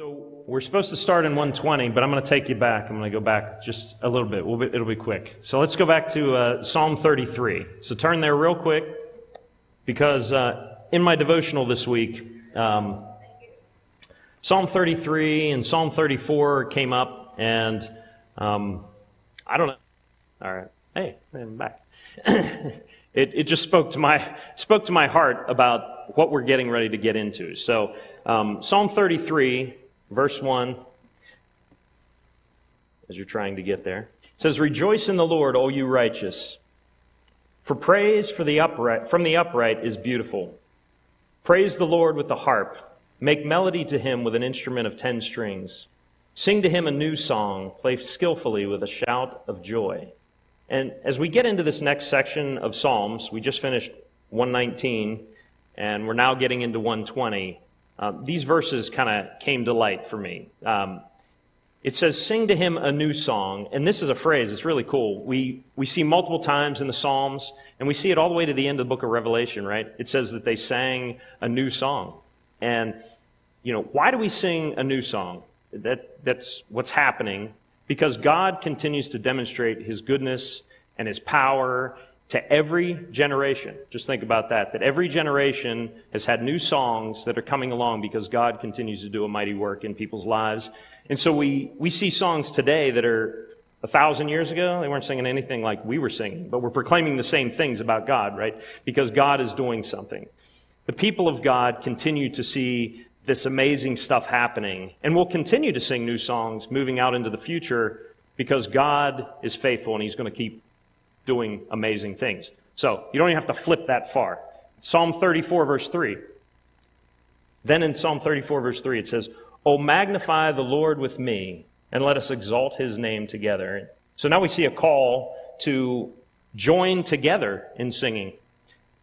So we're supposed to start in 120, but I'm going to take you back. I'm going to go back just a little bit. We'll be it'll be quick. So let's go back to uh, Psalm 33. So turn there real quick, because uh, in my devotional this week, um, Psalm 33 and Psalm 34 came up, and um, I don't know. All right, hey, I'm back. it, it just spoke to my spoke to my heart about what we're getting ready to get into. So um, Psalm 33 verse 1, as you're trying to get there. It says, Rejoice in the Lord, O you righteous. For praise for the upright, from the upright is beautiful. Praise the Lord with the harp. Make melody to him with an instrument of ten strings. Sing to him a new song. Play skillfully with a shout of joy. And as we get into this next section of Psalms, we just finished 119, and we're now getting into 120. Uh, these verses kind of came to light for me. Um, it says, Sing to him a new song. And this is a phrase, it's really cool. We, we see multiple times in the Psalms, and we see it all the way to the end of the book of Revelation, right? It says that they sang a new song. And, you know, why do we sing a new song? That, that's what's happening because God continues to demonstrate his goodness and his power to every generation. Just think about that. That every generation has had new songs that are coming along because God continues to do a mighty work in people's lives. And so we, we see songs today that are a thousand years ago, they weren't singing anything like we were singing, but we're proclaiming the same things about God, right? Because God is doing something. The people of God continue to see this amazing stuff happening, and we'll continue to sing new songs moving out into the future because God is faithful and He's going to keep doing amazing things. So you don't even have to flip that far. Psalm 34, verse 3. Then in Psalm 34, verse 3, it says, Oh, magnify the Lord with me, and let us exalt his name together. So now we see a call to join together in singing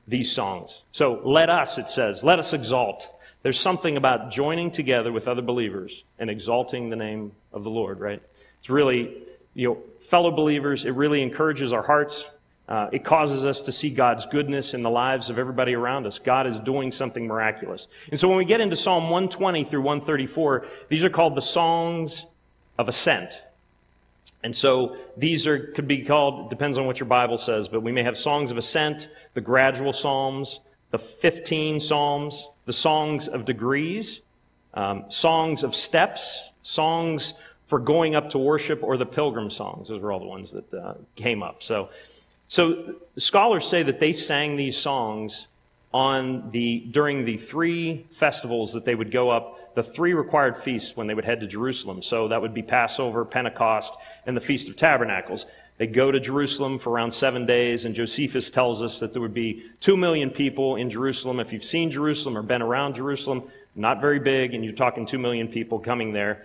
these songs. So let us, it says, let us exalt. There's something about joining together with other believers and exalting the name of the Lord, right? It's really you know, fellow believers, it really encourages our hearts. Uh, it causes us to see God's goodness in the lives of everybody around us. God is doing something miraculous. And so when we get into Psalm 120 through 134, these are called the songs of ascent. And so these are, could be called, depends on what your Bible says, but we may have songs of ascent, the gradual psalms, the 15 psalms, the songs of degrees, um, songs of steps, songs for going up to worship or the pilgrim songs. Those were all the ones that uh, came up. So, so scholars say that they sang these songs on the during the three festivals that they would go up, the three required feasts when they would head to Jerusalem. So that would be Passover, Pentecost, and the Feast of Tabernacles. They go to Jerusalem for around seven days, and Josephus tells us that there would be two million people in Jerusalem. If you've seen Jerusalem or been around Jerusalem, not very big, and you're talking two million people coming there.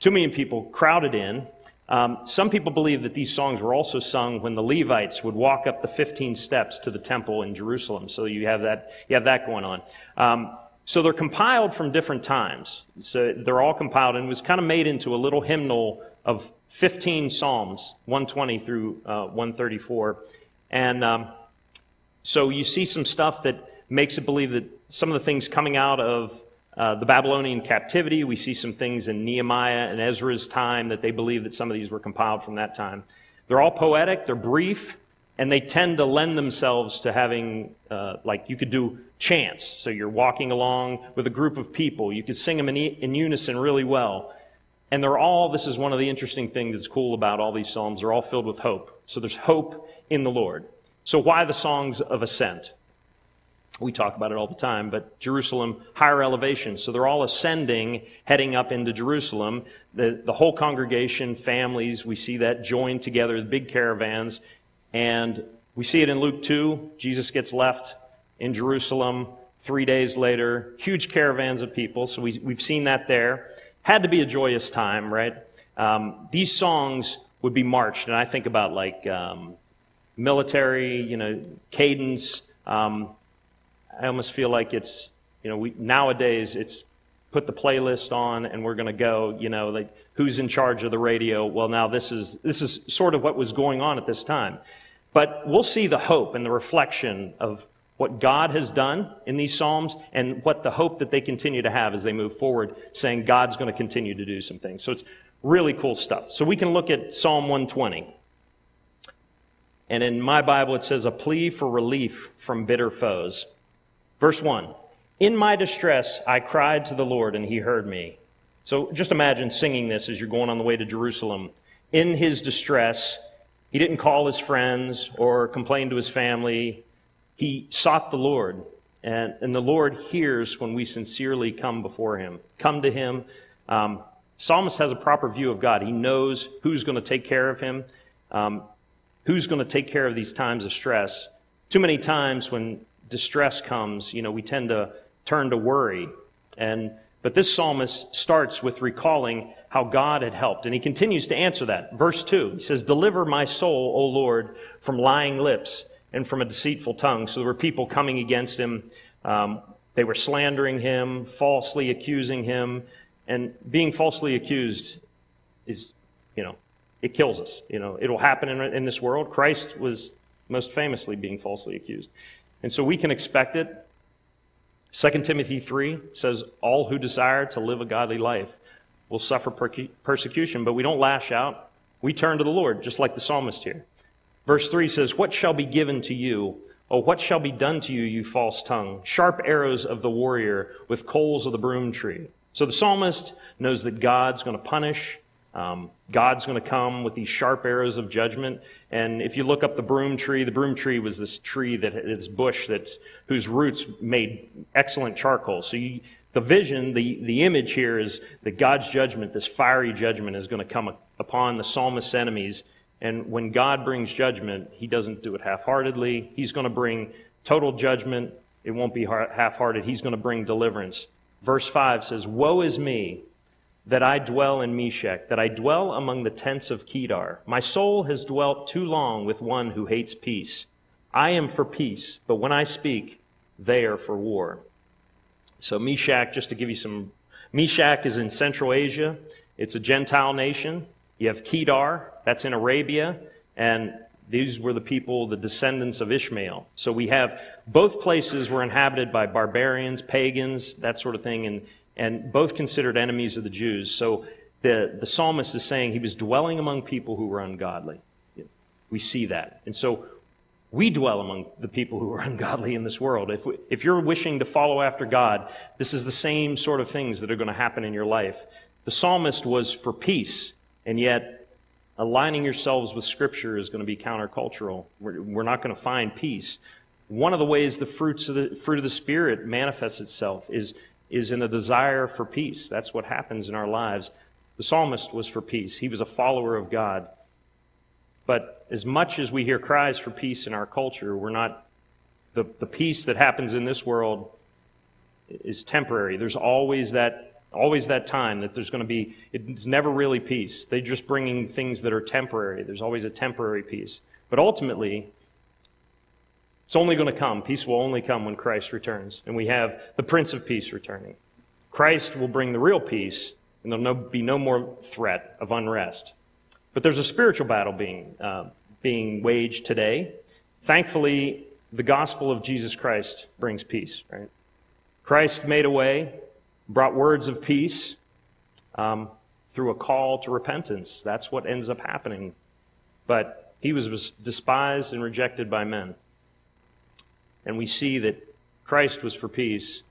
Two million people crowded in. Um, some people believe that these songs were also sung when the Levites would walk up the 15 steps to the temple in Jerusalem. So you have that, you have that going on. Um, so they're compiled from different times. So they're all compiled and was kind of made into a little hymnal of 15 psalms, 120 through uh, 134. And um, so you see some stuff that makes it believe that some of the things coming out of uh, the Babylonian captivity. We see some things in Nehemiah and Ezra's time that they believe that some of these were compiled from that time. They're all poetic, they're brief, and they tend to lend themselves to having, uh, like, you could do chants. So you're walking along with a group of people. You could sing them in, in unison really well. And they're all, this is one of the interesting things that's cool about all these Psalms, they're all filled with hope. So there's hope in the Lord. So why the songs of ascent? We talk about it all the time, but Jerusalem, higher elevation. So they're all ascending, heading up into Jerusalem. The, the whole congregation, families, we see that joined together, the big caravans. And we see it in Luke 2. Jesus gets left in Jerusalem three days later. Huge caravans of people. So we, we've seen that there. Had to be a joyous time, right? Um, these songs would be marched. And I think about like um, military, you know, cadence. Um, I almost feel like it's, you know, we, nowadays it's put the playlist on and we're going to go, you know, like who's in charge of the radio? Well, now this is, this is sort of what was going on at this time. But we'll see the hope and the reflection of what God has done in these Psalms and what the hope that they continue to have as they move forward, saying God's going to continue to do some things. So it's really cool stuff. So we can look at Psalm 120. And in my Bible, it says, a plea for relief from bitter foes. Verse 1 In my distress, I cried to the Lord, and he heard me. So just imagine singing this as you're going on the way to Jerusalem. In his distress, he didn't call his friends or complain to his family. He sought the Lord. And, and the Lord hears when we sincerely come before him, come to him. Um, Psalmist has a proper view of God. He knows who's going to take care of him. Um, Who's going to take care of these times of stress? Too many times when distress comes, you know, we tend to turn to worry. And but this psalmist starts with recalling how God had helped, and he continues to answer that. Verse 2, he says, Deliver my soul, O Lord, from lying lips and from a deceitful tongue. So there were people coming against him. Um, they were slandering him, falsely accusing him. And being falsely accused is, you know, it kills us. You know, it'll happen in, in this world. Christ was most famously being falsely accused. And so we can expect it. 2 Timothy 3 says, All who desire to live a godly life will suffer persecution, but we don't lash out. We turn to the Lord, just like the psalmist here. Verse 3 says, What shall be given to you? Oh, what shall be done to you, you false tongue? Sharp arrows of the warrior with coals of the broom tree. So the psalmist knows that God's going to punish um, God's going to come with these sharp arrows of judgment. And if you look up the broom tree, the broom tree was this tree that it's bush that's whose roots made excellent charcoal. So you, the vision, the, the image here is that God's judgment, this fiery judgment, is going to come upon the psalmist's enemies. And when God brings judgment, he doesn't do it half heartedly. He's going to bring total judgment. It won't be half hearted. He's going to bring deliverance. Verse 5 says, Woe is me! That I dwell in Meshech, that I dwell among the tents of Kedar. My soul has dwelt too long with one who hates peace. I am for peace, but when I speak, they are for war. So Meshech, just to give you some, Meshech is in Central Asia. It's a Gentile nation. You have Kedar, that's in Arabia, and these were the people, the descendants of Ishmael. So we have both places were inhabited by barbarians, pagans, that sort of thing, and and both considered enemies of the Jews. So the, the psalmist is saying he was dwelling among people who were ungodly. We see that. And so we dwell among the people who are ungodly in this world. If, we, if you're wishing to follow after God, this is the same sort of things that are going to happen in your life. The psalmist was for peace, and yet aligning yourselves with Scripture is going to be countercultural. We're, we're not going to find peace. One of the ways the fruits of the fruit of the Spirit manifests itself is is in a desire for peace. That's what happens in our lives. The psalmist was for peace, he was a follower of God. But as much as we hear cries for peace in our culture, we're not, the, the peace that happens in this world is temporary. There's always that always that time that there's going to be it's never really peace they're just bringing things that are temporary there's always a temporary peace but ultimately it's only going to come. Peace will only come when Christ returns. And we have the Prince of Peace returning. Christ will bring the real peace, and there'll be no more threat of unrest. But there's a spiritual battle being, uh, being waged today. Thankfully, the gospel of Jesus Christ brings peace, right? Christ made a way, brought words of peace um, through a call to repentance. That's what ends up happening. But he was despised and rejected by men and we see that Christ was for peace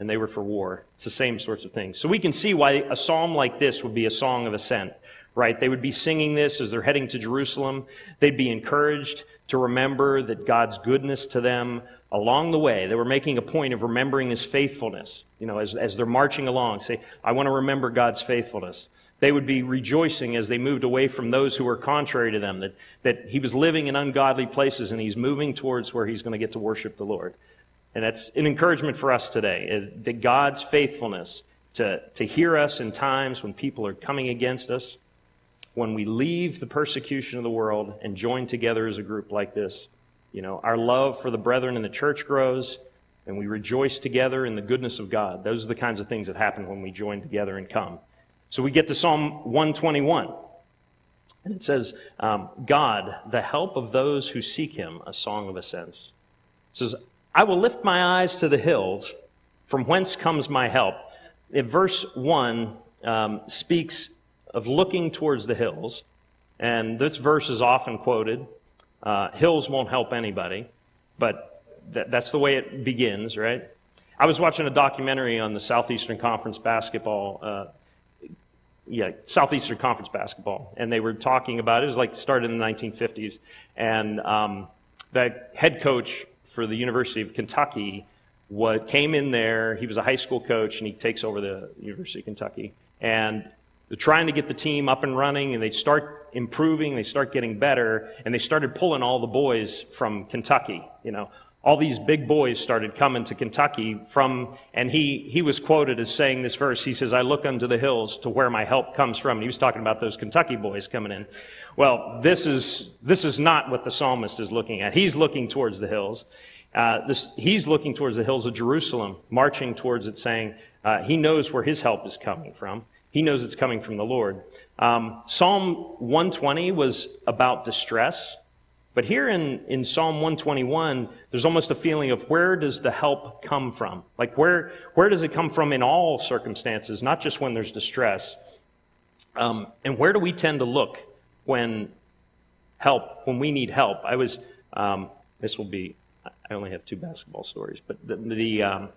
and they were for war. It's the same sorts of things. So we can see why a psalm like this would be a song of ascent, right? They would be singing this as they're heading to Jerusalem. They'd be encouraged to remember that God's goodness to them along the way. They were making a point of remembering his faithfulness. You know, as, as they're marching along, say, I want to remember God's faithfulness. They would be rejoicing as they moved away from those who were contrary to them, that, that he was living in ungodly places and he's moving towards where he's going to get to worship the Lord. And that's an encouragement for us today, that God's faithfulness to, to hear us in times when people are coming against us, when we leave the persecution of the world and join together as a group like this. You know, our love for the brethren in the church grows and we rejoice together in the goodness of God. Those are the kinds of things that happen when we join together and come. So we get to Psalm 121. And it says, um, God, the help of those who seek him, a song of ascents. It says, I will lift my eyes to the hills, from whence comes my help. In verse 1 um, speaks of looking towards the hills, and this verse is often quoted. Uh, hills won't help anybody, but th- that's the way it begins, right? I was watching a documentary on the Southeastern Conference basketball, uh, yeah, Southeastern Conference basketball, and they were talking about it. Was like started in the 1950s, and um, the head coach for the University of Kentucky what came in there. He was a high school coach, and he takes over the University of Kentucky, and they're trying to get the team up and running, and they start improving, they start getting better, and they started pulling all the boys from Kentucky. You know, all these big boys started coming to Kentucky from, and he, he was quoted as saying this verse. He says, I look unto the hills to where my help comes from. And he was talking about those Kentucky boys coming in. Well, this is, this is not what the psalmist is looking at. He's looking towards the hills. Uh, this, he's looking towards the hills of Jerusalem, marching towards it, saying, uh, he knows where his help is coming from. He knows it's coming from the Lord. Um, Psalm 120 was about distress. But here in, in Psalm 121, there's almost a feeling of where does the help come from? Like where, where does it come from in all circumstances, not just when there's distress? Um, and where do we tend to look when help, when we need help? I was, um, this will be, I only have two basketball stories, but the, the um,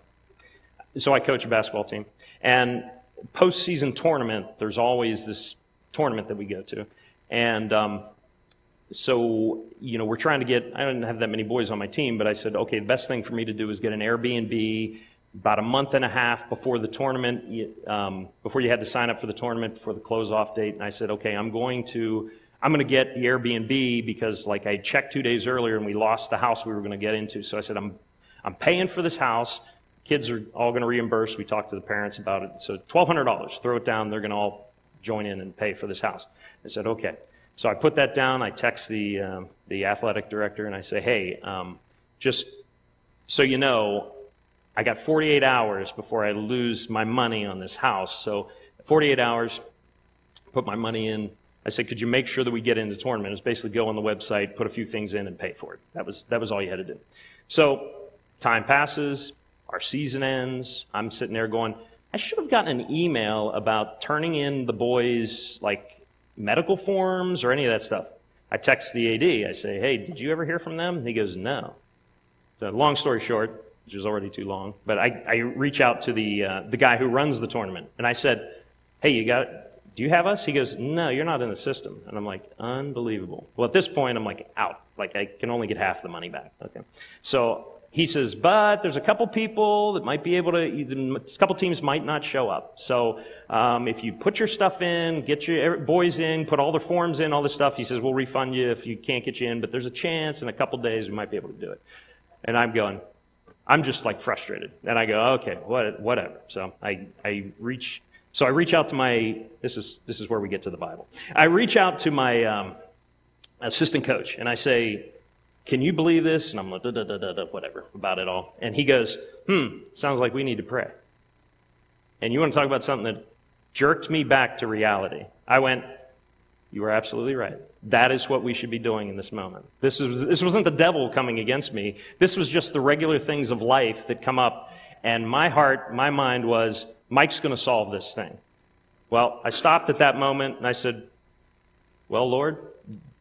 so I coach a basketball team. And postseason tournament, there's always this tournament that we go to. And um, so, you know, we're trying to get, I didn't have that many boys on my team, but I said, okay, the best thing for me to do is get an Airbnb about a month and a half before the tournament, um, before you had to sign up for the tournament, before the close off date. And I said, okay, I'm going to, I'm going to get the Airbnb because like I checked two days earlier and we lost the house we were going to get into. So I said, I'm, I'm paying for this house. Kids are all going to reimburse. We talked to the parents about it. So $1,200, throw it down. They're going to all join in and pay for this house. I said, okay. So I put that down. I text the, um, the athletic director and I say, hey, um, just so you know, I got 48 hours before I lose my money on this house. So 48 hours, put my money in. I said, could you make sure that we get into the tournament? It's basically go on the website, put a few things in, and pay for it. That was, that was all you had to do. So time passes, our season ends. I'm sitting there going, I should have gotten an email about turning in the boys' like medical forms or any of that stuff. I text the AD. I say, hey, did you ever hear from them? He goes, no. So, long story short, which is already too long, but I, I reach out to the, uh, the guy who runs the tournament. And I said, hey, you got, do you have us? He goes, no, you're not in the system. And I'm like, unbelievable. Well, at this point, I'm like, out. Like, I can only get half the money back. Okay. So he says, but there's a couple people that might be able to, a couple teams might not show up. So um, if you put your stuff in, get your boys in, put all their forms in, all this stuff, he says, we'll refund you if you can't get you in, but there's a chance in a couple days we might be able to do it. And I'm going, I'm just like frustrated. And I go, okay, what, whatever. So I, I reach, so I reach out to my, this is, this is where we get to the Bible. I reach out to my um, assistant coach and I say, can you believe this? And I'm like, da, da, da, da, whatever about it all. And he goes, hmm, sounds like we need to pray. And you want to talk about something that jerked me back to reality. I went, you are absolutely right. That is what we should be doing in this moment. This, is, this wasn't the devil coming against me. This was just the regular things of life that come up. And my heart, my mind was, Mike's going to solve this thing. Well, I stopped at that moment and I said, well, Lord,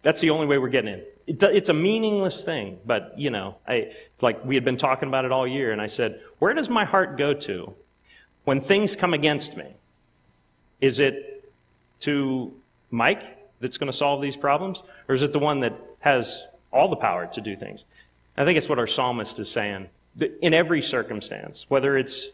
that's the only way we're getting in it, it's a meaningless thing, but you know, I, like we had been talking about it all year, and I said, where does my heart go to when things come against me? Is it to Mike that's going to solve these problems, or is it the one that has all the power to do things? I think it's what our psalmist is saying. In every circumstance, whether it's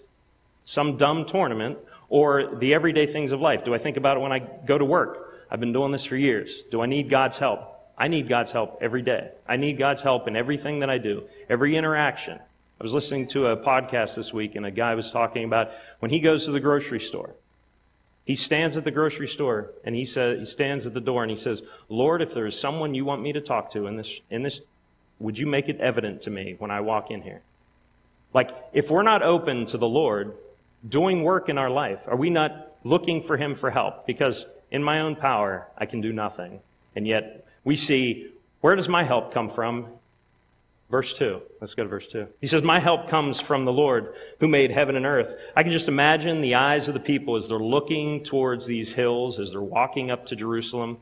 some dumb tournament or the everyday things of life, do I think about it when I go to work? I've been doing this for years. Do I need God's help? I need God's help every day. I need God's help in everything that I do, every interaction. I was listening to a podcast this week, and a guy was talking about when he goes to the grocery store. He stands at the grocery store and he says he stands at the door and he says, "Lord, if there is someone you want me to talk to in this in this, would you make it evident to me when I walk in here?" Like if we're not open to the Lord doing work in our life, are we not looking for him for help? Because in my own power, I can do nothing. And yet we see where does my help come from? Verse 2. Let's go to verse 2. He says, My help comes from the Lord who made heaven and earth. I can just imagine the eyes of the people as they're looking towards these hills, as they're walking up to Jerusalem.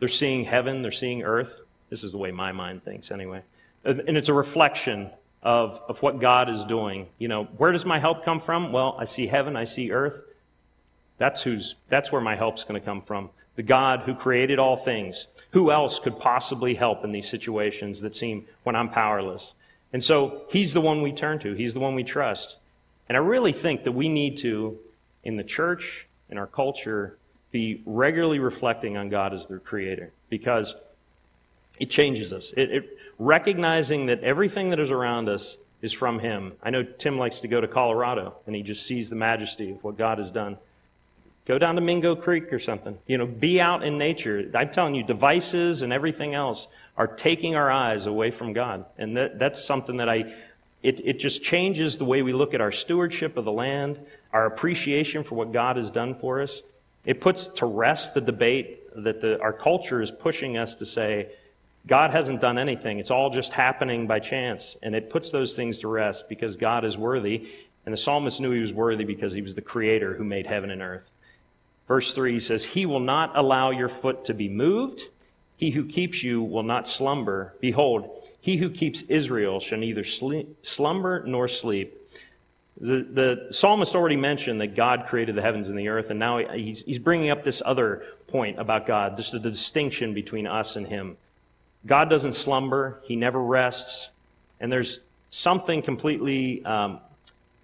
They're seeing heaven, they're seeing earth. This is the way my mind thinks, anyway. And it's a reflection of, of what God is doing. You know, where does my help come from? Well, I see heaven, I see earth. That's, who's, that's where my help's going to come from. The God who created all things. Who else could possibly help in these situations that seem when I'm powerless? And so he's the one we turn to. He's the one we trust. And I really think that we need to, in the church, in our culture, be regularly reflecting on God as their creator because it changes us. It, it, recognizing that everything that is around us is from Him. I know Tim likes to go to Colorado and he just sees the majesty of what God has done. Go down to Mingo Creek or something. You know, be out in nature. I'm telling you, devices and everything else are taking our eyes away from God. And that, that's something that I, it, it just changes the way we look at our stewardship of the land, our appreciation for what God has done for us. It puts to rest the debate that the, our culture is pushing us to say, God hasn't done anything. It's all just happening by chance. And it puts those things to rest because God is worthy. And the psalmist knew he was worthy because he was the creator who made heaven and earth. Verse 3 says, He will not allow your foot to be moved. He who keeps you will not slumber. Behold, he who keeps Israel shall neither slumber nor sleep. The, the psalmist already mentioned that God created the heavens and the earth, and now he's, he's bringing up this other point about God, just the distinction between us and him. God doesn't slumber, He never rests. And there's something completely um,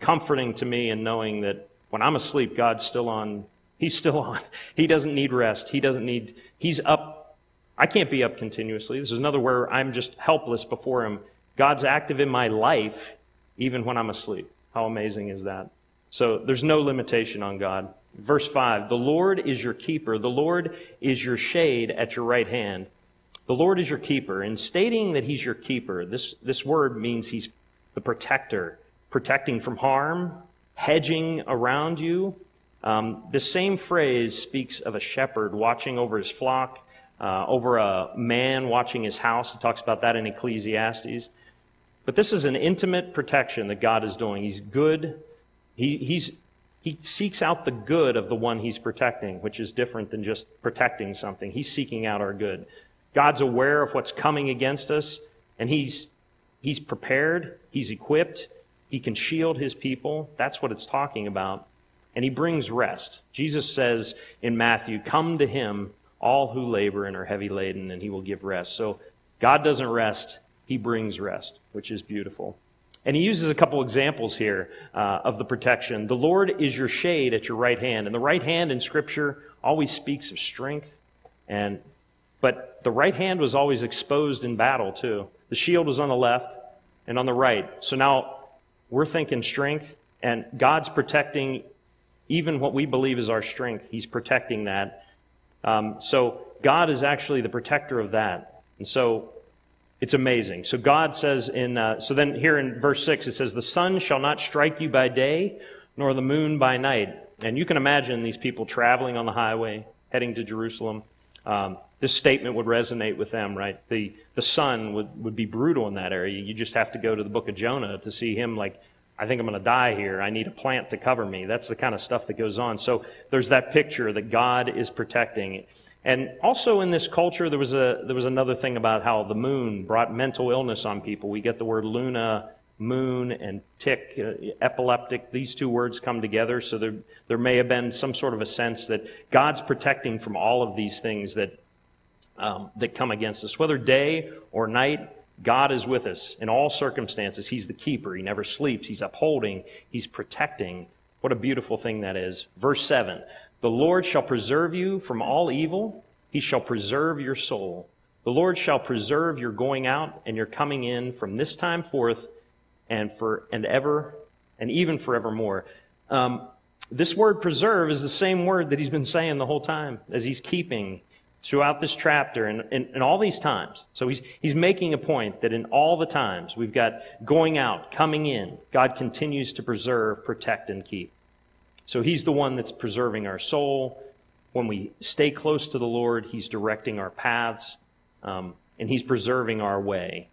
comforting to me in knowing that when I'm asleep, God's still on. He's still on. He doesn't need rest. He doesn't need, He's up. I can't be up continuously. This is another where I'm just helpless before Him. God's active in my life even when I'm asleep. How amazing is that? So there's no limitation on God. Verse 5 The Lord is your keeper, the Lord is your shade at your right hand. The Lord is your keeper. And stating that he's your keeper, this, this word means he's the protector, protecting from harm, hedging around you. Um, the same phrase speaks of a shepherd watching over his flock, uh, over a man watching his house. It talks about that in Ecclesiastes. But this is an intimate protection that God is doing. He's good. He, he's, he seeks out the good of the one he's protecting, which is different than just protecting something. He's seeking out our good. God's aware of what's coming against us, and He's, he's prepared, He's equipped, He can shield His people. That's what it's talking about. And He brings rest. Jesus says in Matthew, Come to Him, all who labor and are heavy laden, and He will give rest. So God doesn't rest, He brings rest, which is beautiful. And he uses a couple examples here uh, of the protection. The Lord is your shade at your right hand. And the right hand in Scripture always speaks of strength and but the right hand was always exposed in battle, too. The shield was on the left and on the right. So now we're thinking strength, and God's protecting even what we believe is our strength. He's protecting that. Um, so God is actually the protector of that. And so it's amazing. So God says in, uh, so then here in verse 6, it says, The sun shall not strike you by day, nor the moon by night. And you can imagine these people traveling on the highway, heading to Jerusalem. Um, this statement would resonate with them, right? The, the sun would, would be brutal in that area. You just have to go to the book of Jonah to see him like, I think I'm going to die here. I need a plant to cover me. That's the kind of stuff that goes on. So there's that picture that God is protecting. And also in this culture, there was a, there was another thing about how the moon brought mental illness on people. We get the word luna, moon, and tick, uh, epileptic. These two words come together. So there, there may have been some sort of a sense that God's protecting from all of these things that um, that come against us. Whether day or night, God is with us in all circumstances. He's the keeper. He never sleeps. He's upholding. He's protecting. What a beautiful thing that is. Verse 7 The Lord shall preserve you from all evil, He shall preserve your soul. The Lord shall preserve your going out and your coming in from this time forth and for and ever and even forevermore. Um, this word preserve is the same word that he's been saying the whole time as he's keeping throughout this chapter and, and, and, all these times. So he's, he's making a point that in all the times we've got going out, coming in, God continues to preserve, protect, and keep. So he's the one that's preserving our soul. When we stay close to the Lord, he's directing our paths, um, and he's preserving our way.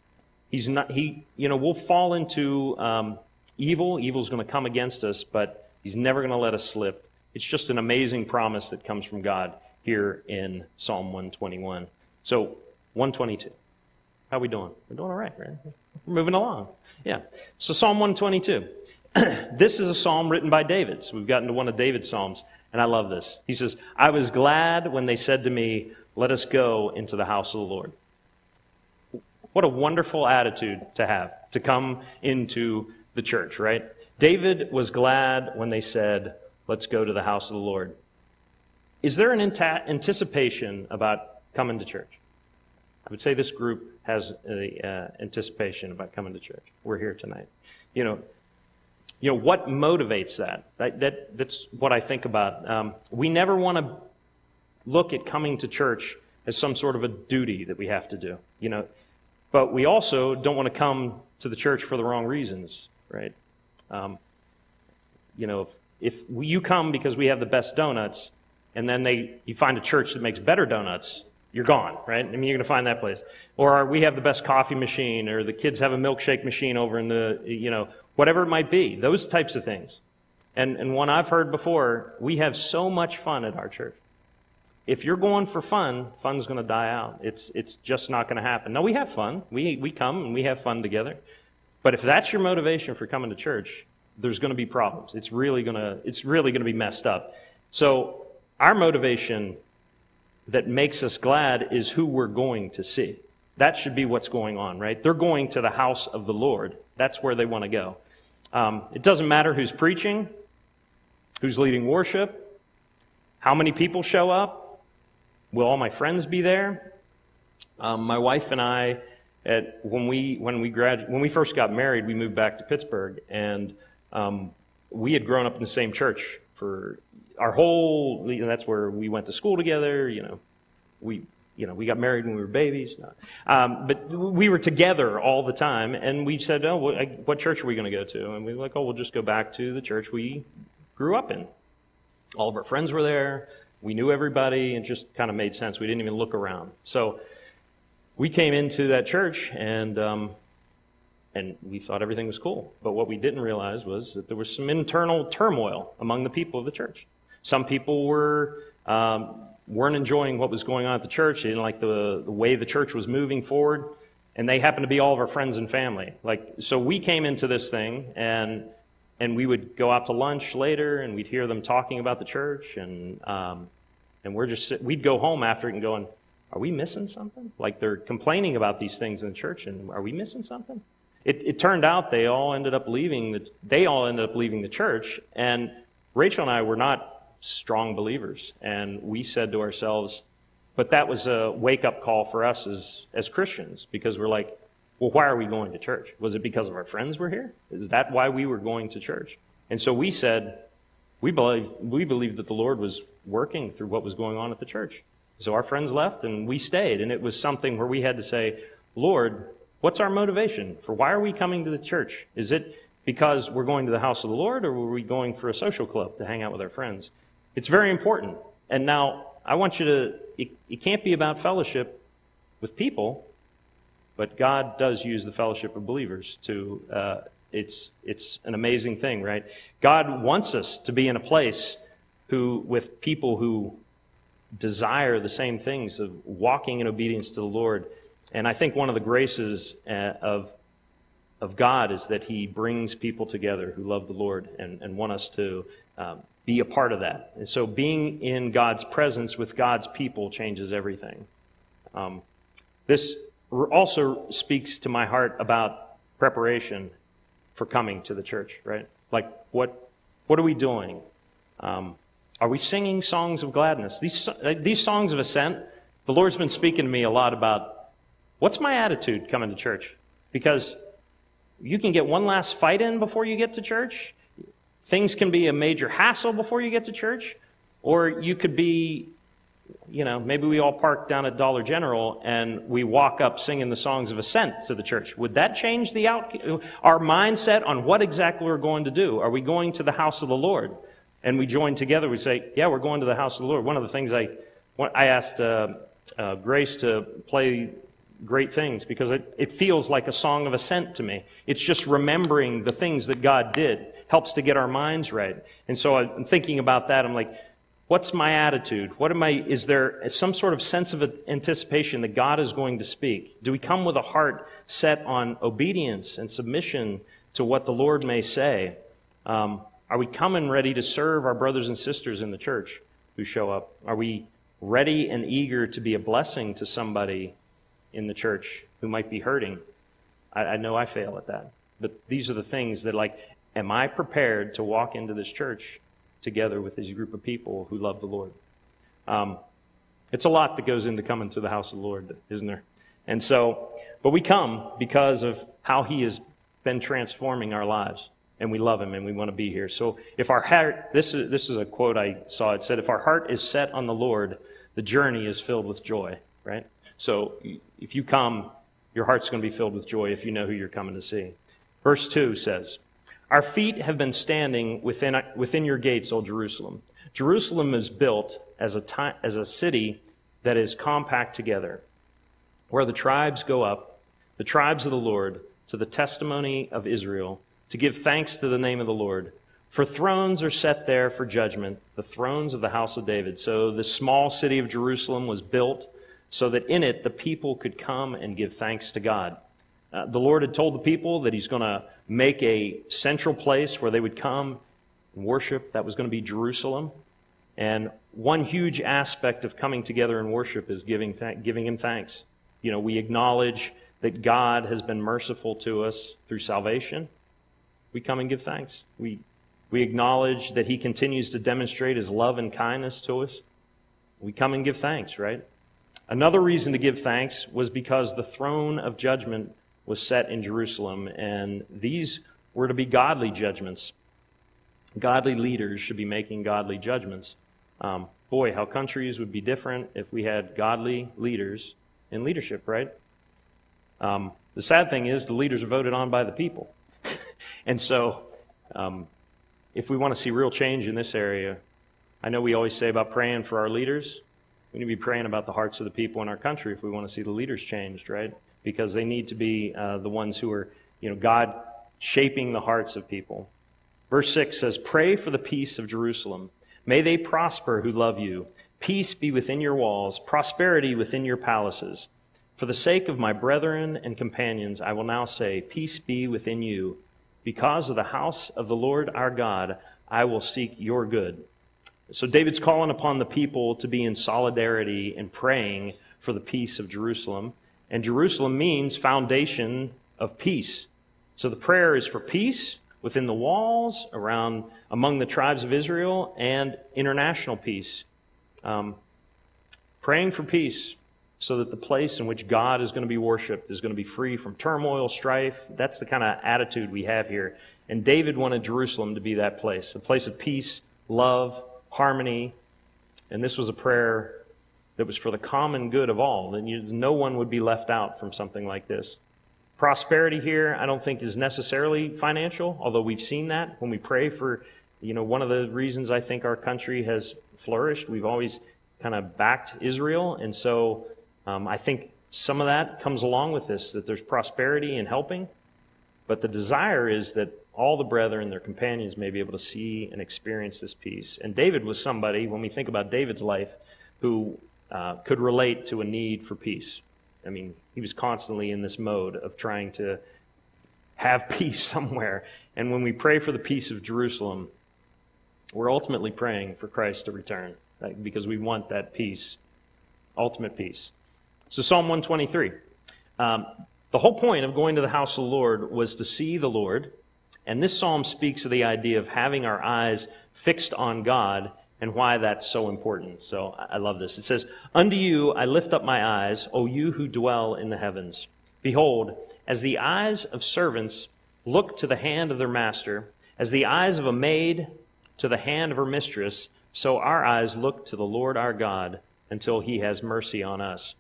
He's not, he, you know, we'll fall into um, evil. Evil's going to come against us, but he's never going to let us slip. It's just an amazing promise that comes from God here in Psalm 121. So, 122. How are we doing? We're doing all right, right? We're moving along. Yeah. So, Psalm 122. this is a psalm written by David. So, we've gotten to one of David's psalms, and I love this. He says, I was glad when they said to me, Let us go into the house of the Lord. What a wonderful attitude to have, to come into the church, right? David was glad when they said, Let's go to the house of the Lord. Is there an anticipation about coming to church? I would say this group has an uh, anticipation about coming to church. We're here tonight. You know, you know what motivates that? that, that that's what I think about. Um, we never want to look at coming to church as some sort of a duty that we have to do. You know, but we also don't want to come to the church for the wrong reasons, right? Um, you know, if, if you come because we have the best donuts, and then they you find a church that makes better donuts, you're gone, right? I mean, you're going to find that place. Or we have the best coffee machine, or the kids have a milkshake machine over in the, you know, whatever it might be. Those types of things. And, and one I've heard before, we have so much fun at our church. If you're going for fun, fun's going to die out. It's, it's just not going to happen. Now, we have fun. We, we come and we have fun together. But if that's your motivation for coming to church, there's going to be problems. It's really going to, it's really going to be messed up. So, our motivation that makes us glad is who we're going to see. That should be what's going on, right? They're going to the house of the Lord. That's where they want to go. Um, it doesn't matter who's preaching, who's leading worship, how many people show up. Will all my friends be there? Um, my wife and I, at, when we when we grad, when we first got married, we moved back to Pittsburgh, and um, we had grown up in the same church for our whole, you know, that's where we went to school together, you know, we, you know, we got married when we were babies. No. Um, but we were together all the time, and we said, oh, what, what church are we going to go to? And we were like, oh, we'll just go back to the church we grew up in. All of our friends were there. We knew everybody, and just kind of made sense. We didn't even look around. So we came into that church, and um, and we thought everything was cool. But what we didn't realize was that there was some internal turmoil among the people of the church. Some people were um, weren't enjoying what was going on at the church. They didn't like the, the way the church was moving forward, and they happened to be all of our friends and family. Like so, we came into this thing, and and we would go out to lunch later, and we'd hear them talking about the church, and um, and we're just we'd go home after it and going, are we missing something? Like they're complaining about these things in the church, and are we missing something? It, it turned out they all ended up leaving. The, they all ended up leaving the church, and Rachel and I were not strong believers. And we said to ourselves, but that was a wake up call for us as, as Christians because we're like, well, why are we going to church? Was it because of our friends were here? Is that why we were going to church? And so we said, we believe, we believed that the Lord was working through what was going on at the church. So our friends left and we stayed. And it was something where we had to say, Lord, what's our motivation for why are we coming to the church? Is it because we're going to the house of the Lord or were we going for a social club to hang out with our friends? It's very important. And now, I want you to, it, it can't be about fellowship with people, but God does use the fellowship of believers to, uh, it's, it's an amazing thing, right? God wants us to be in a place who, with people who desire the same things of walking in obedience to the Lord. And I think one of the graces uh, of, of God is that He brings people together who love the Lord and, and want us to um, be a part of that. And so being in God's presence with God's people changes everything. Um, this also speaks to my heart about preparation for coming to the church, right? Like, what, what are we doing? Um, are we singing songs of gladness? These, these songs of ascent, the Lord's been speaking to me a lot about what's my attitude coming to church? Because you can get one last fight in before you get to church. Things can be a major hassle before you get to church, or you could be, you know, maybe we all park down at Dollar General and we walk up singing the songs of ascent to the church. Would that change the out, our mindset on what exactly we're going to do? Are we going to the house of the Lord? And we join together. We say, yeah, we're going to the house of the Lord. One of the things I, I asked uh, uh, Grace to play great things because it, it feels like a song of ascent to me. It's just remembering the things that God did, helps to get our minds right. And so I'm thinking about that. I'm like, what's my attitude? What am I, is there some sort of sense of anticipation that God is going to speak? Do we come with a heart set on obedience and submission to what the Lord may say? Um, are we coming ready to serve our brothers and sisters in the church who show up? Are we ready and eager to be a blessing to somebody in the church who might be hurting? I, I know I fail at that. But these are the things that, like, am I prepared to walk into this church together with this group of people who love the Lord? Um, it's a lot that goes into coming to the house of the Lord, isn't there? And so, but we come because of how He has been transforming our lives and we love him and we want to be here. So if our heart, this is, this is a quote I saw, it said, if our heart is set on the Lord, the journey is filled with joy, right? So if you come, your heart's going to be filled with joy if you know who you're coming to see. Verse 2 says, Our feet have been standing within, within your gates, O Jerusalem. Jerusalem is built as a, as a city that is compact together, where the tribes go up, the tribes of the Lord, to the testimony of Israel to give thanks to the name of the Lord. For thrones are set there for judgment, the thrones of the house of David. So the small city of Jerusalem was built so that in it the people could come and give thanks to God. Uh, the Lord had told the people that He's going to make a central place where they would come and worship. That was going to be Jerusalem. And one huge aspect of coming together in worship is giving, th- giving Him thanks. You know, we acknowledge that God has been merciful to us through salvation we come and give thanks. We, we acknowledge that He continues to demonstrate His love and kindness to us. We come and give thanks, right? Another reason to give thanks was because the throne of judgment was set in Jerusalem, and these were to be godly judgments. Godly leaders should be making godly judgments. Um, boy, how countries would be different if we had godly leaders in leadership, right? Um, the sad thing is, the leaders are voted on by the people. And so, um, if we want to see real change in this area, I know we always say about praying for our leaders. We need to be praying about the hearts of the people in our country if we want to see the leaders changed, right? Because they need to be uh, the ones who are, you know, God shaping the hearts of people. Verse 6 says, Pray for the peace of Jerusalem. May they prosper who love you. Peace be within your walls, prosperity within your palaces. For the sake of my brethren and companions, I will now say, Peace be within you because of the house of the Lord our God, I will seek your good. So David's calling upon the people to be in solidarity and praying for the peace of Jerusalem. And Jerusalem means foundation of peace. So the prayer is for peace within the walls, around among the tribes of Israel, and international peace. Um, praying for peace so that the place in which God is going to be worshiped is going to be free from turmoil, strife. That's the kind of attitude we have here. And David wanted Jerusalem to be that place, a place of peace, love, harmony. And this was a prayer that was for the common good of all. And no one would be left out from something like this. Prosperity here, I don't think, is necessarily financial, although we've seen that when we pray for, you know, one of the reasons I think our country has flourished. We've always kind of backed Israel. And so um, I think some of that comes along with this, that there's prosperity in helping, but the desire is that all the brethren, their companions, may be able to see and experience this peace. And David was somebody, when we think about David's life, who uh, could relate to a need for peace. I mean, he was constantly in this mode of trying to have peace somewhere. And when we pray for the peace of Jerusalem, we're ultimately praying for Christ to return right? because we want that peace, ultimate peace. So, Psalm 123. Um, the whole point of going to the house of the Lord was to see the Lord. And this psalm speaks of the idea of having our eyes fixed on God and why that's so important. So I love this. It says, Unto you I lift up my eyes, O you who dwell in the heavens. Behold, as the eyes of servants look to the hand of their master, as the eyes of a maid to the hand of her mistress, so our eyes look to the Lord our God until he has mercy on us.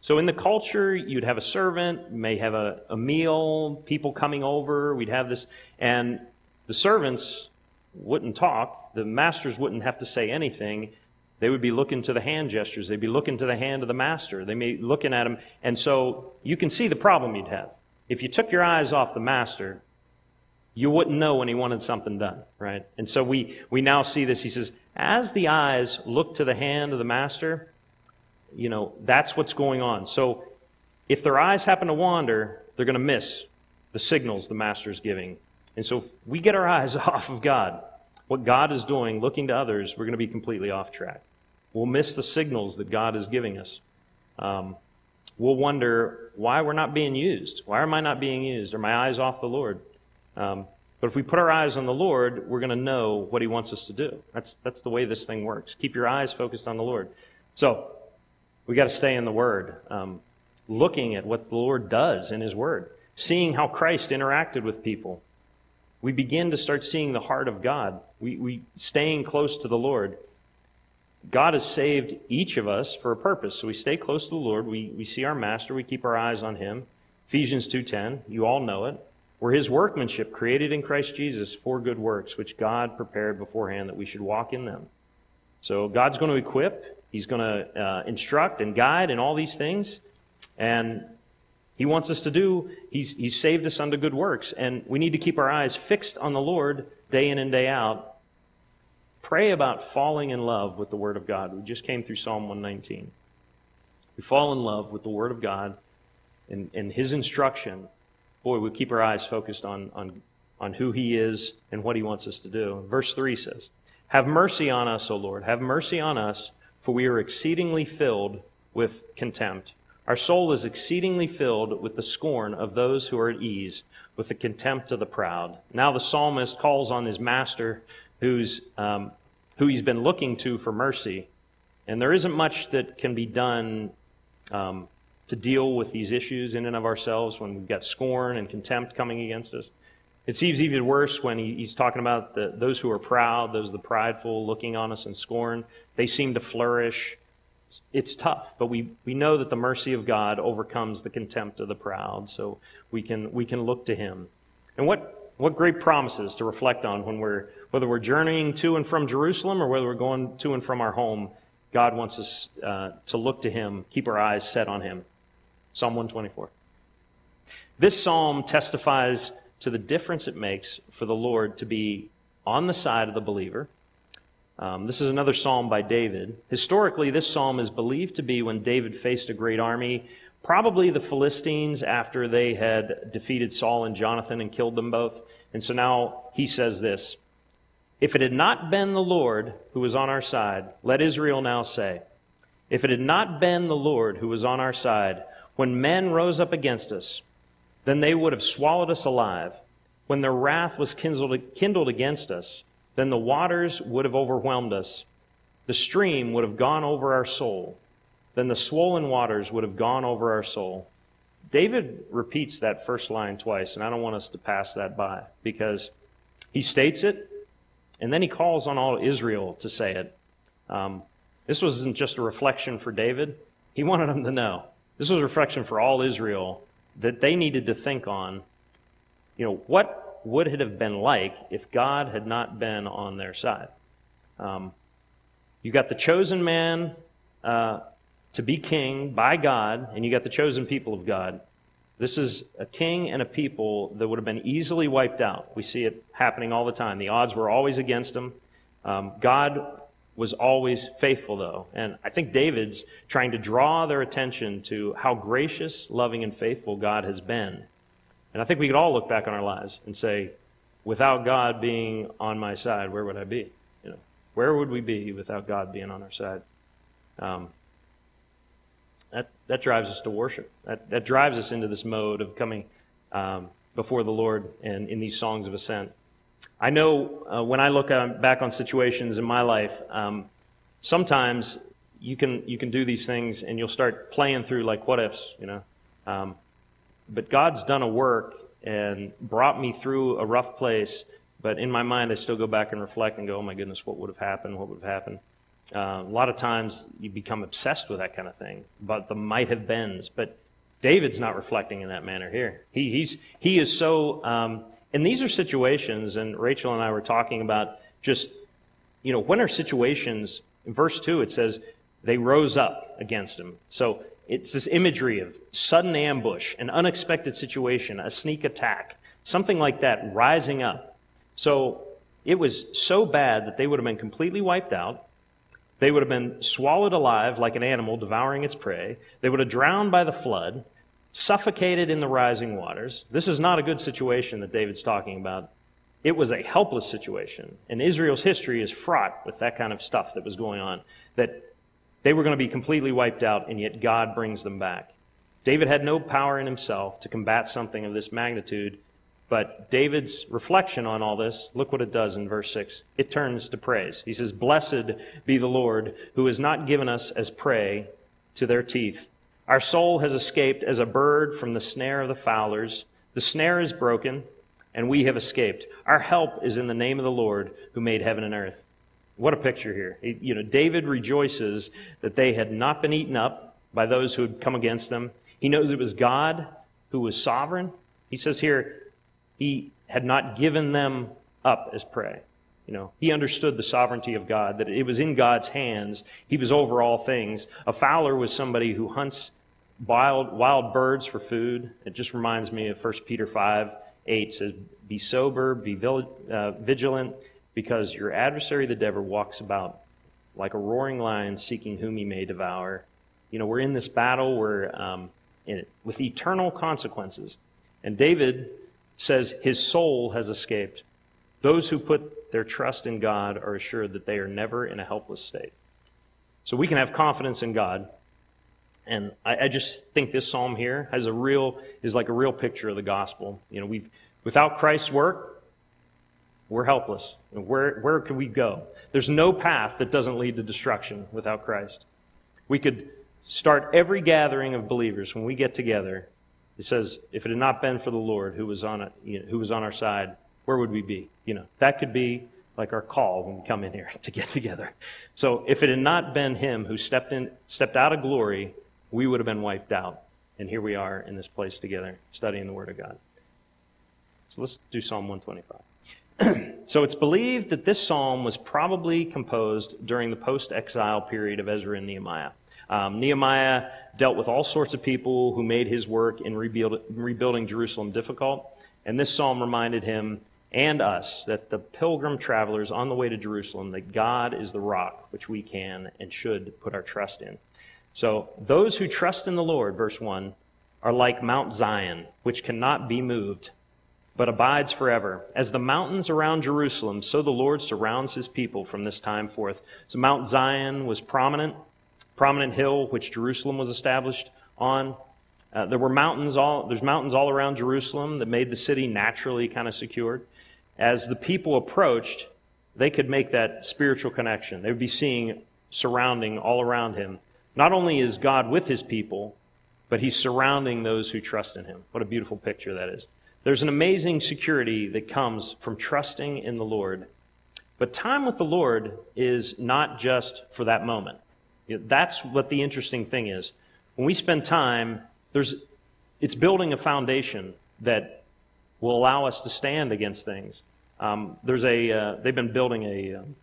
So in the culture, you'd have a servant, may have a, a meal, people coming over, we'd have this, and the servants wouldn't talk, the masters wouldn't have to say anything. They would be looking to the hand gestures. They'd be looking to the hand of the master. They may be looking at him. And so you can see the problem you'd have. If you took your eyes off the master, you wouldn't know when he wanted something done, right? And so we, we now see this. He says, as the eyes look to the hand of the master, you know, that's what's going on. So if their eyes happen to wander, they're going to miss the signals the master is giving. And so if we get our eyes off of God, what God is doing, looking to others, we're going to be completely off track. We'll miss the signals that God is giving us. Um, we'll wonder why we're not being used. Why am I not being used? Are my eyes off the Lord? Um, but if we put our eyes on the Lord, we're going to know what He wants us to do. That's, that's the way this thing works. Keep your eyes focused on the Lord. So, we got to stay in the Word, um, looking at what the Lord does in His Word, seeing how Christ interacted with people. We begin to start seeing the heart of God. We, we staying close to the Lord. God has saved each of us for a purpose. So we stay close to the Lord. We, we see our master. We keep our eyes on him. Ephesians 2.10, you all know it. We're his workmanship, created in Christ Jesus for good works, which God prepared beforehand that we should walk in them. So God's going to equip. He's going to uh, instruct and guide in all these things. And he wants us to do, he's, he's saved us unto good works. And we need to keep our eyes fixed on the Lord day in and day out Pray about falling in love with the Word of God. We just came through Psalm 119. We fall in love with the Word of God and, and His instruction. Boy, we keep our eyes focused on, on, on who He is and what He wants us to do. Verse 3 says, Have mercy on us, O Lord. Have mercy on us, for we are exceedingly filled with contempt. Our soul is exceedingly filled with the scorn of those who are at ease, with the contempt of the proud. Now the psalmist calls on his master who's, um, who he's been looking to for mercy. And there isn't much that can be done um, to deal with these issues in and of ourselves when we've got scorn and contempt coming against us. It seems even worse when he, he's talking about the, those who are proud, those the prideful, looking on us in scorn. They seem to flourish. It's, tough, but we, we know that the mercy of God overcomes the contempt of the proud, so we can, we can look to him. And what, what great promises to reflect on when we're, whether we're journeying to and from Jerusalem or whether we're going to and from our home. God wants us uh, to look to Him, keep our eyes set on Him. Psalm 124. This psalm testifies to the difference it makes for the Lord to be on the side of the believer. Um, this is another psalm by David. Historically, this psalm is believed to be when David faced a great army probably the Philistines after they had defeated Saul and Jonathan and killed them both. And so now he says this If it had not been the Lord who was on our side, let Israel now say, If it had not been the Lord who was on our side, when men rose up against us, then they would have swallowed us alive. When their wrath was kindled against us, then the waters would have overwhelmed us. The stream would have gone over our soul then the swollen waters would have gone over our soul. David repeats that first line twice, and I don't want us to pass that by because he states it, and then he calls on all Israel to say it. Um, this wasn't just a reflection for David, he wanted them to know. This was a reflection for all Israel that they needed to think on, you know, what would it have been like if God had not been on their side? Um, you got the chosen man uh, to be king by God, and you got the chosen people of God. This is a king and a people that would have been easily wiped out. We see it happening all the time. The odds were always against them. Um, God was always faithful, though. And I think David's trying to draw their attention to how gracious, loving, and faithful God has been. And I think we could all look back on our lives and say, without God being on my side, where would I be? You know, where would we be without God being on our side? Um, that, that drives us to worship. That, that drives us into this mode of coming um, before the Lord and in these songs of ascent. I know uh, when I look on, back on situations in my life, um, sometimes you can you can do these things and you'll start playing through like what ifs, you know. Um, but God's done a work and brought me through a rough place. But in my mind, I still go back and reflect and go, "Oh my goodness, what would have happened? What would have happened?" Uh, a lot of times you become obsessed with that kind of thing, but the might have beens. But David's not reflecting in that manner here. He, he's, he is so, um, and these are situations, and Rachel and I were talking about just, you know, when are situations In verse 2, it says, they rose up against him. So it's this imagery of sudden ambush, an unexpected situation, a sneak attack, something like that rising up. So it was so bad that they would have been completely wiped out. They would have been swallowed alive like an animal devouring its prey. They would have drowned by the flood, suffocated in the rising waters. This is not a good situation that David's talking about. It was a helpless situation. And Israel's history is fraught with that kind of stuff that was going on. That they were going to be completely wiped out, and yet God brings them back. David had no power in himself to combat something of this magnitude, but David's reflection on all this, look what it does in verse 6. It turns to praise. He says, Blessed be the Lord, who has not given us as prey to their teeth. Our soul has escaped as a bird from the snare of the fowlers. The snare is broken, and we have escaped. Our help is in the name of the Lord, who made heaven and earth. What a picture here. You know, David rejoices that they had not been eaten up by those who had come against them. He knows it was God who was sovereign. He says here, he had not given them up as prey. You know, he understood the sovereignty of God, that it was in God's hands. He was over all things. A fowler was somebody who hunts wild, wild birds for food. It just reminds me of 1 Peter 5 8 says, Be sober, be uh, vigilant because your adversary, the devil, walks about like a roaring lion seeking whom he may devour. You know, we're in this battle where, um, in, it with eternal consequences. And David says his soul has escaped. Those who put their trust in God are assured that they are never in a helpless state. So we can have confidence in God. And I, I just think this psalm here has a real, is like a real picture of the gospel. You know, we've, without Christ's work, we're helpless. Where, where can we go? There's no path that doesn't lead to destruction without Christ. We could start every gathering of believers when we get together. It says, if it had not been for the Lord who was on, it, you know, who was on our side, where would we be? You know, that could be like our call when we come in here to get together. So if it had not been him who stepped in, stepped out of glory, we would have been wiped out. And here we are in this place together, studying the Word of God. So let's do Psalm 125. so it's believed that this psalm was probably composed during the post exile period of Ezra and Nehemiah. Um, Nehemiah dealt with all sorts of people who made his work in rebuild, rebuilding Jerusalem difficult, and this psalm reminded him and us that the pilgrim travelers on the way to Jerusalem, that God is the rock which we can and should put our trust in. So those who trust in the Lord, verse 1, are like Mount Zion, which cannot be moved but abides forever. As the mountains around Jerusalem, so the Lord surrounds his people from this time forth. So Mount Zion was prominent, prominent hill which Jerusalem was established on. Uh, there were mountains all there's mountains all around Jerusalem that made the city naturally kind of secured. As the people approached, they could make that spiritual connection. They would be seeing surrounding all around him. Not only is God with his people, but he's surrounding those who trust in him. What a beautiful picture that is. There's an amazing security that comes from trusting in the Lord. But time with the Lord is not just for that moment. That's what the interesting thing is. When we spend time, there's, it's building a foundation that will allow us to stand against things. Um, there's a, uh, they've been building a, um,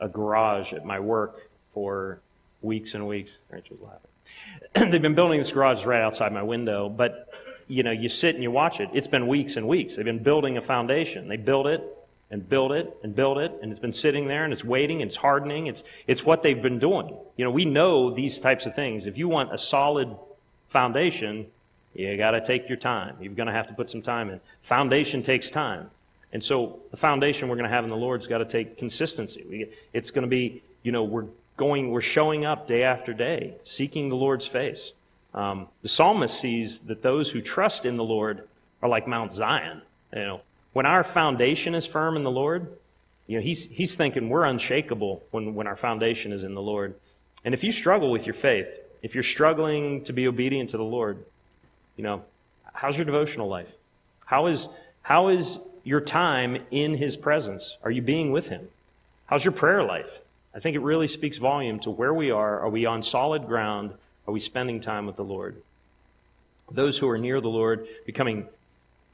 a garage at my work for weeks and weeks. Rachel's laughing. they've been building this garage right outside my window, but you know, you sit and you watch it. It's been weeks and weeks. They've been building a foundation. They build it and build it and build it, and it's been sitting there and it's waiting, and it's hardening. It's, it's what they've been doing. You know, we know these types of things. If you want a solid foundation, you got to take your time. You're going to have to put some time in. Foundation takes time. And so the foundation we're going to have in the Lord's got to take consistency. It's going to be, you know, we're going, we're showing up day after day, seeking the Lord's face. Um, the psalmist sees that those who trust in the Lord are like Mount Zion. You know, when our foundation is firm in the Lord, you know, he's, he's thinking we're unshakable when, when our foundation is in the Lord. And if you struggle with your faith, if you're struggling to be obedient to the Lord, you know, how's your devotional life? How is, how is your time in His presence? Are you being with Him? How's your prayer life? I think it really speaks volume to where we are. Are we on solid ground? Are we spending time with the Lord? Those who are near the Lord becoming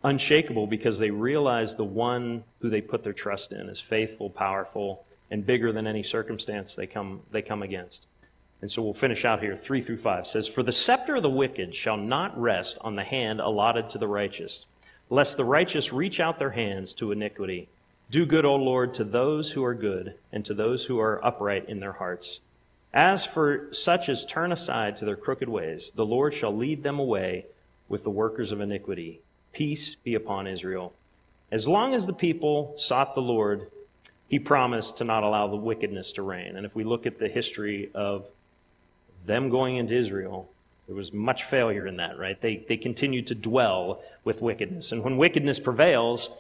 unshakable because they realize the one who they put their trust in is faithful, powerful, and bigger than any circumstance they come, they come against. And so we'll finish out here, 3 through 5 says, For the scepter of the wicked shall not rest on the hand allotted to the righteous, lest the righteous reach out their hands to iniquity. Do good, O Lord, to those who are good, and to those who are upright in their hearts. As for such as turn aside to their crooked ways, the Lord shall lead them away with the workers of iniquity. Peace be upon Israel. As long as the people sought the Lord, he promised to not allow the wickedness to reign. And if we look at the history of them going into Israel, there was much failure in that, right? They, they continued to dwell with wickedness. And when wickedness prevails,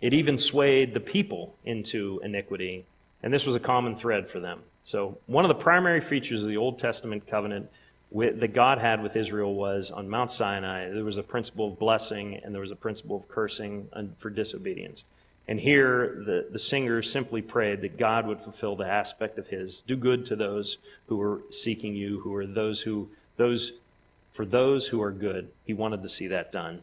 it even swayed the people into iniquity. And this was a common thread for them. So, one of the primary features of the Old Testament covenant with, that God had with Israel was on Mount Sinai, there was a principle of blessing and there was a principle of cursing for disobedience. And here, the, the singers simply prayed that God would fulfill the aspect of His. Do good to those who are seeking you, who are those who, those, for those who are good. He wanted to see that done.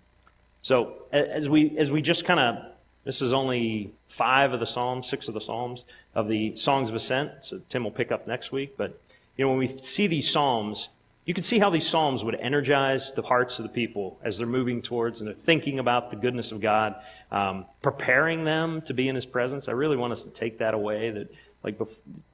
So, as we, as we just kind of this is only five of the Psalms, six of the Psalms of the Songs of Ascent. So Tim will pick up next week. But, you know, when we see these Psalms, you can see how these Psalms would energize the hearts of the people as they're moving towards and they're thinking about the goodness of God, um, preparing them to be in His presence. I really want us to take that away that, like,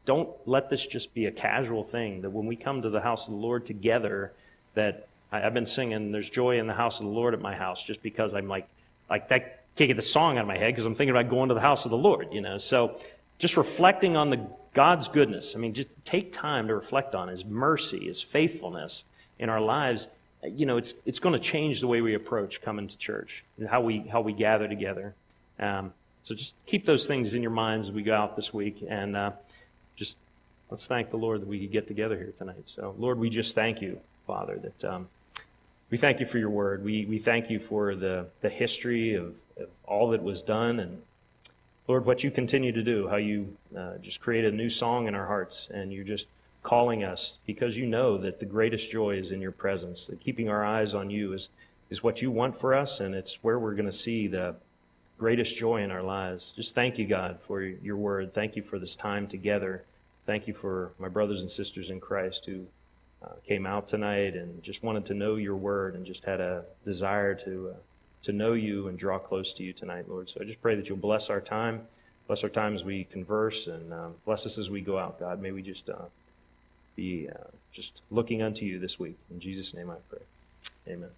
don't let this just be a casual thing. That when we come to the house of the Lord together, that I, I've been singing, there's joy in the house of the Lord at my house, just because I'm like, like that can't get the song out of my head because I'm thinking about going to the house of the Lord, you know. So just reflecting on the God's goodness. I mean, just take time to reflect on His mercy, His faithfulness in our lives. You know, it's it's going to change the way we approach coming to church and how we how we gather together. Um, so just keep those things in your minds as we go out this week, and uh, just let's thank the Lord that we could get together here tonight. So, Lord, we just thank you, Father, that um, we thank you for your word. We we thank you for the the history of of all that was done and Lord, what you continue to do, how you uh, just create a new song in our hearts, and you're just calling us because you know that the greatest joy is in your presence, that keeping our eyes on you is, is what you want for us, and it's where we're going to see the greatest joy in our lives. Just thank you, God, for your word. Thank you for this time together. Thank you for my brothers and sisters in Christ who uh, came out tonight and just wanted to know your word and just had a desire to. Uh, to know you and draw close to you tonight, Lord. So I just pray that you'll bless our time, bless our time as we converse, and um, bless us as we go out, God. May we just uh, be uh, just looking unto you this week. In Jesus' name I pray. Amen.